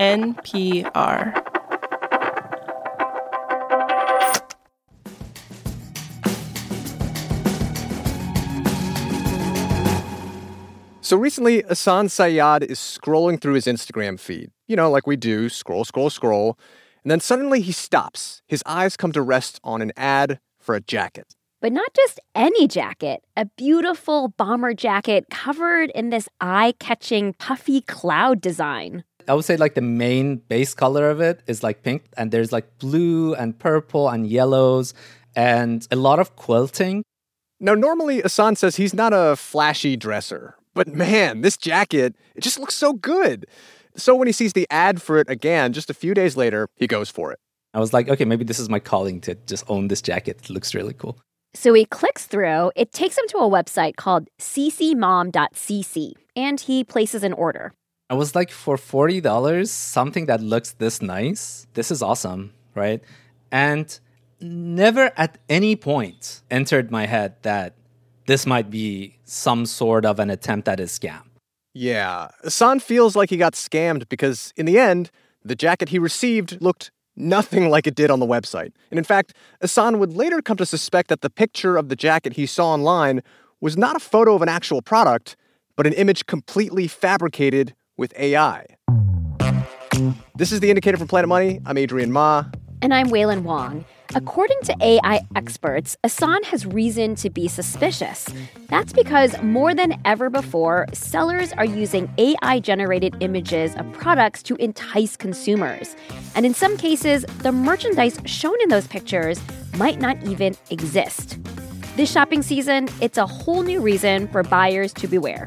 NPR. So recently, Asan Syed is scrolling through his Instagram feed. You know, like we do scroll, scroll, scroll. And then suddenly he stops. His eyes come to rest on an ad for a jacket. But not just any jacket, a beautiful bomber jacket covered in this eye catching puffy cloud design. I would say like the main base color of it is like pink, and there's like blue and purple and yellows and a lot of quilting. Now, normally, Asan says he's not a flashy dresser, but man, this jacket, it just looks so good. So when he sees the ad for it again just a few days later, he goes for it. I was like, okay, maybe this is my calling to just own this jacket. It looks really cool. So he clicks through, it takes him to a website called ccmom.cc, and he places an order. I was like, for $40, something that looks this nice, this is awesome, right? And never at any point entered my head that this might be some sort of an attempt at a scam. Yeah, Asan feels like he got scammed because, in the end, the jacket he received looked nothing like it did on the website. And in fact, Asan would later come to suspect that the picture of the jacket he saw online was not a photo of an actual product, but an image completely fabricated with AI. This is the indicator from Planet Money. I'm Adrian Ma. And I'm Wailin Wong. According to AI experts, Asan has reason to be suspicious. That's because more than ever before, sellers are using AI generated images of products to entice consumers. And in some cases, the merchandise shown in those pictures might not even exist. This shopping season, it's a whole new reason for buyers to beware.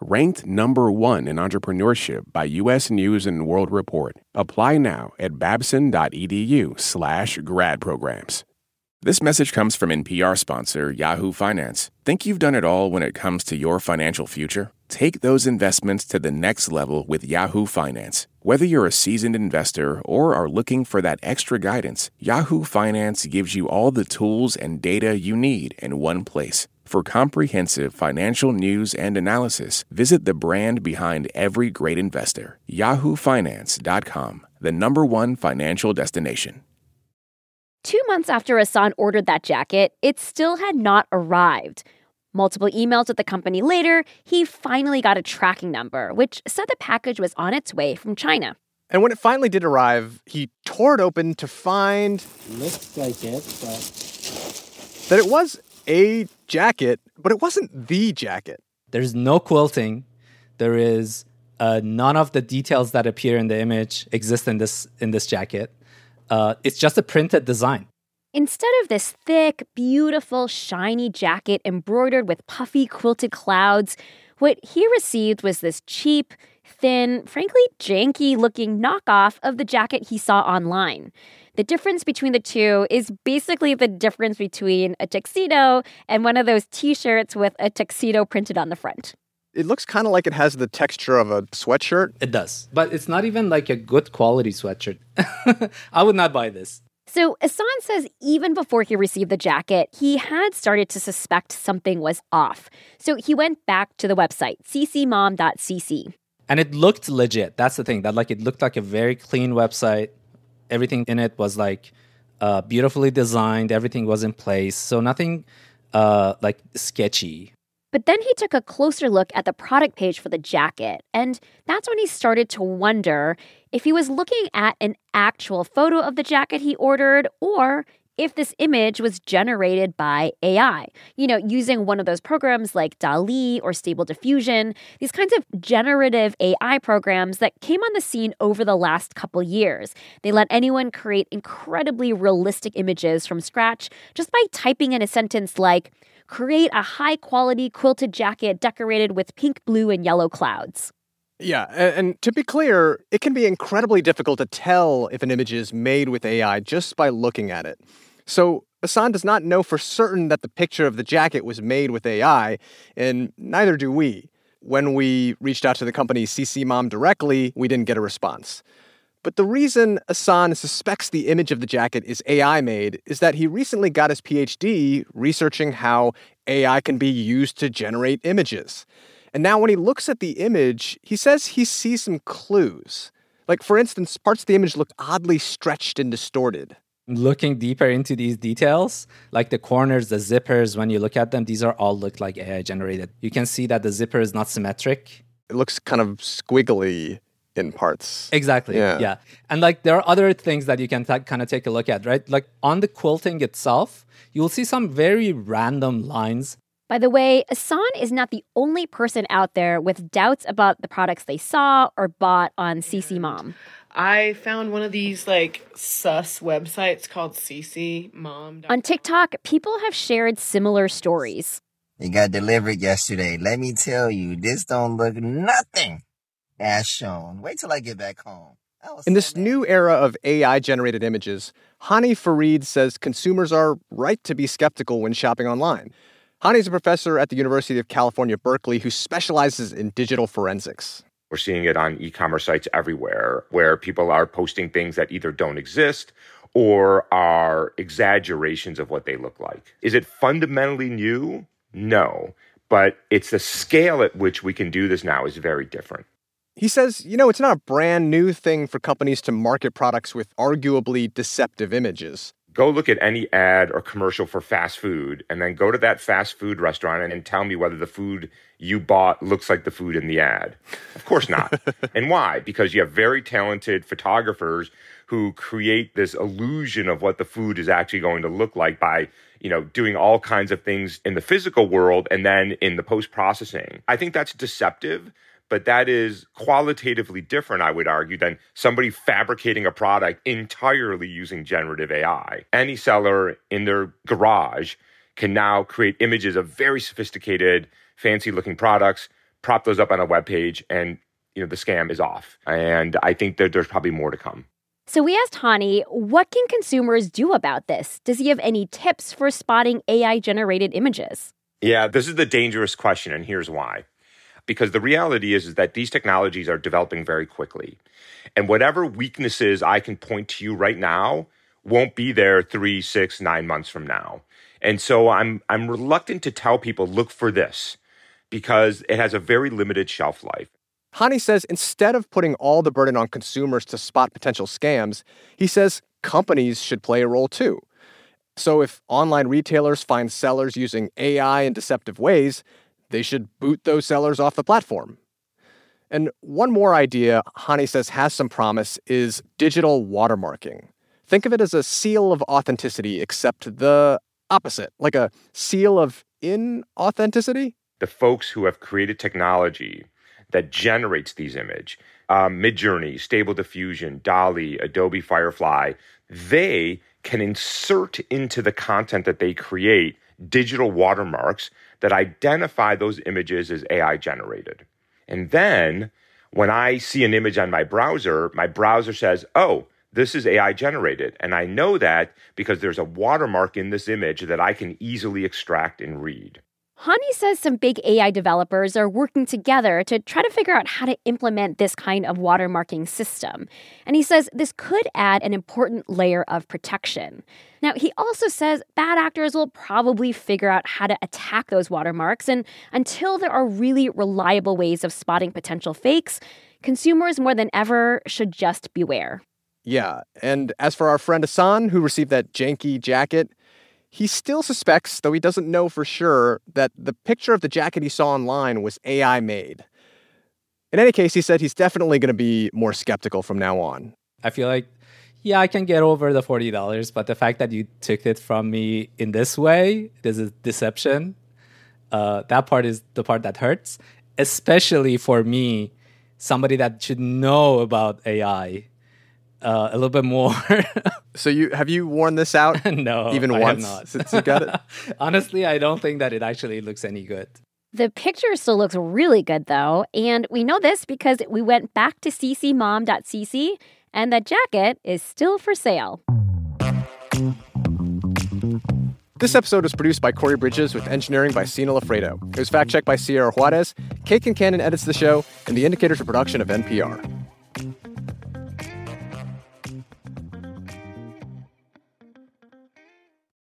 Ranked number one in entrepreneurship by U.S. News and World Report. Apply now at babson.edu/slash grad programs. This message comes from NPR sponsor Yahoo Finance. Think you've done it all when it comes to your financial future? Take those investments to the next level with Yahoo Finance. Whether you're a seasoned investor or are looking for that extra guidance, Yahoo Finance gives you all the tools and data you need in one place. For comprehensive financial news and analysis, visit the brand behind every great investor, yahoofinance.com, the number one financial destination. Two months after Asan ordered that jacket, it still had not arrived. Multiple emails with the company later, he finally got a tracking number, which said the package was on its way from China. And when it finally did arrive, he tore it open to find. Looks like it, but. That it was a jacket, but it wasn't the jacket. There's no quilting. There is uh, none of the details that appear in the image exist in this in this jacket. Uh, it's just a printed design. Instead of this thick, beautiful, shiny jacket embroidered with puffy quilted clouds, what he received was this cheap, thin, frankly janky looking knockoff of the jacket he saw online. The difference between the two is basically the difference between a tuxedo and one of those t shirts with a tuxedo printed on the front. It looks kind of like it has the texture of a sweatshirt. It does. But it's not even like a good quality sweatshirt. I would not buy this. So, Asan says even before he received the jacket, he had started to suspect something was off. So, he went back to the website, ccmom.cc. And it looked legit. That's the thing. That like it looked like a very clean website everything in it was like uh, beautifully designed. Everything was in place, so nothing uh, like sketchy. But then he took a closer look at the product page for the jacket, and that's when he started to wonder if he was looking at an actual photo of the jacket he ordered or if this image was generated by AI, you know, using one of those programs like DALL-E or Stable Diffusion, these kinds of generative AI programs that came on the scene over the last couple years. They let anyone create incredibly realistic images from scratch just by typing in a sentence like, create a high quality quilted jacket decorated with pink, blue, and yellow clouds. Yeah, and to be clear, it can be incredibly difficult to tell if an image is made with AI just by looking at it. So, Asan does not know for certain that the picture of the jacket was made with AI, and neither do we. When we reached out to the company CC Mom directly, we didn't get a response. But the reason Asan suspects the image of the jacket is AI made is that he recently got his PhD researching how AI can be used to generate images. And now, when he looks at the image, he says he sees some clues. Like, for instance, parts of the image look oddly stretched and distorted. Looking deeper into these details, like the corners, the zippers, when you look at them, these are all look like AI generated. You can see that the zipper is not symmetric. It looks kind of squiggly in parts. Exactly. Yeah. Yeah. And like there are other things that you can ta- kind of take a look at, right? Like on the quilting itself, you'll see some very random lines. By the way, Asan is not the only person out there with doubts about the products they saw or bought on CC Mom. I found one of these like sus websites called CC Mom. On TikTok, people have shared similar stories. It got delivered yesterday. Let me tell you, this don't look nothing as shown. Wait till I get back home. In this mad. new era of AI generated images, Hani Farid says consumers are right to be skeptical when shopping online. Hani is a professor at the University of California, Berkeley, who specializes in digital forensics. We're seeing it on e commerce sites everywhere where people are posting things that either don't exist or are exaggerations of what they look like. Is it fundamentally new? No. But it's the scale at which we can do this now is very different. He says, you know, it's not a brand new thing for companies to market products with arguably deceptive images. Go look at any ad or commercial for fast food and then go to that fast food restaurant and, and tell me whether the food you bought looks like the food in the ad. Of course not. and why? Because you have very talented photographers who create this illusion of what the food is actually going to look like by you know doing all kinds of things in the physical world and then in the post processing i think that's deceptive but that is qualitatively different, I would argue, than somebody fabricating a product entirely using generative AI. Any seller in their garage can now create images of very sophisticated, fancy looking products, prop those up on a web page, and you know the scam is off. And I think that there's probably more to come. So we asked Hani, what can consumers do about this? Does he have any tips for spotting AI generated images? Yeah, this is the dangerous question, and here's why. Because the reality is, is that these technologies are developing very quickly. And whatever weaknesses I can point to you right now won't be there three, six, nine months from now. And so I'm I'm reluctant to tell people look for this because it has a very limited shelf life. Hani says instead of putting all the burden on consumers to spot potential scams, he says companies should play a role too. So if online retailers find sellers using AI in deceptive ways, they should boot those sellers off the platform. And one more idea Hani says has some promise is digital watermarking. Think of it as a seal of authenticity, except the opposite, like a seal of inauthenticity. The folks who have created technology that generates these image, um, Midjourney, Stable Diffusion, DALL-E, Adobe Firefly, they can insert into the content that they create digital watermarks that identify those images as AI generated. And then when I see an image on my browser, my browser says, oh, this is AI generated. And I know that because there's a watermark in this image that I can easily extract and read. Hani says some big AI developers are working together to try to figure out how to implement this kind of watermarking system. And he says this could add an important layer of protection. Now, he also says bad actors will probably figure out how to attack those watermarks, and until there are really reliable ways of spotting potential fakes, consumers more than ever should just beware. Yeah, and as for our friend Asan, who received that janky jacket, he still suspects, though he doesn't know for sure, that the picture of the jacket he saw online was AI made. In any case, he said he's definitely going to be more skeptical from now on. I feel like, yeah, I can get over the $40, but the fact that you took it from me in this way, this is deception. Uh, that part is the part that hurts, especially for me, somebody that should know about AI uh, a little bit more. So you have you worn this out no, even I have once not. since you got it? Honestly, I don't think that it actually looks any good. The picture still looks really good though, and we know this because we went back to ccmom.cc and the jacket is still for sale. This episode was produced by Corey Bridges with engineering by Sina Loffredo. It was fact checked by Sierra Juarez. Kate Concannon edits the show, and the Indicator's a production of NPR.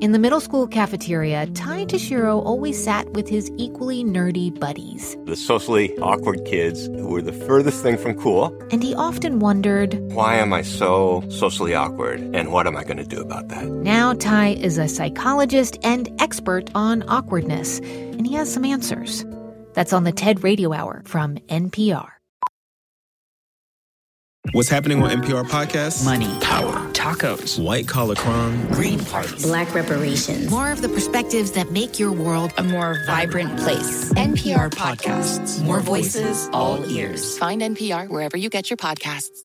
in the middle school cafeteria, Ty Tashiro always sat with his equally nerdy buddies. The socially awkward kids who were the furthest thing from cool. And he often wondered, Why am I so socially awkward? And what am I going to do about that? Now, Ty is a psychologist and expert on awkwardness, and he has some answers. That's on the TED Radio Hour from NPR. What's happening on NPR podcasts? Money, power, tacos, white collar crime, green parties, black reparations. More of the perspectives that make your world a more vibrant place. NPR podcasts. More voices, all ears. Find NPR wherever you get your podcasts.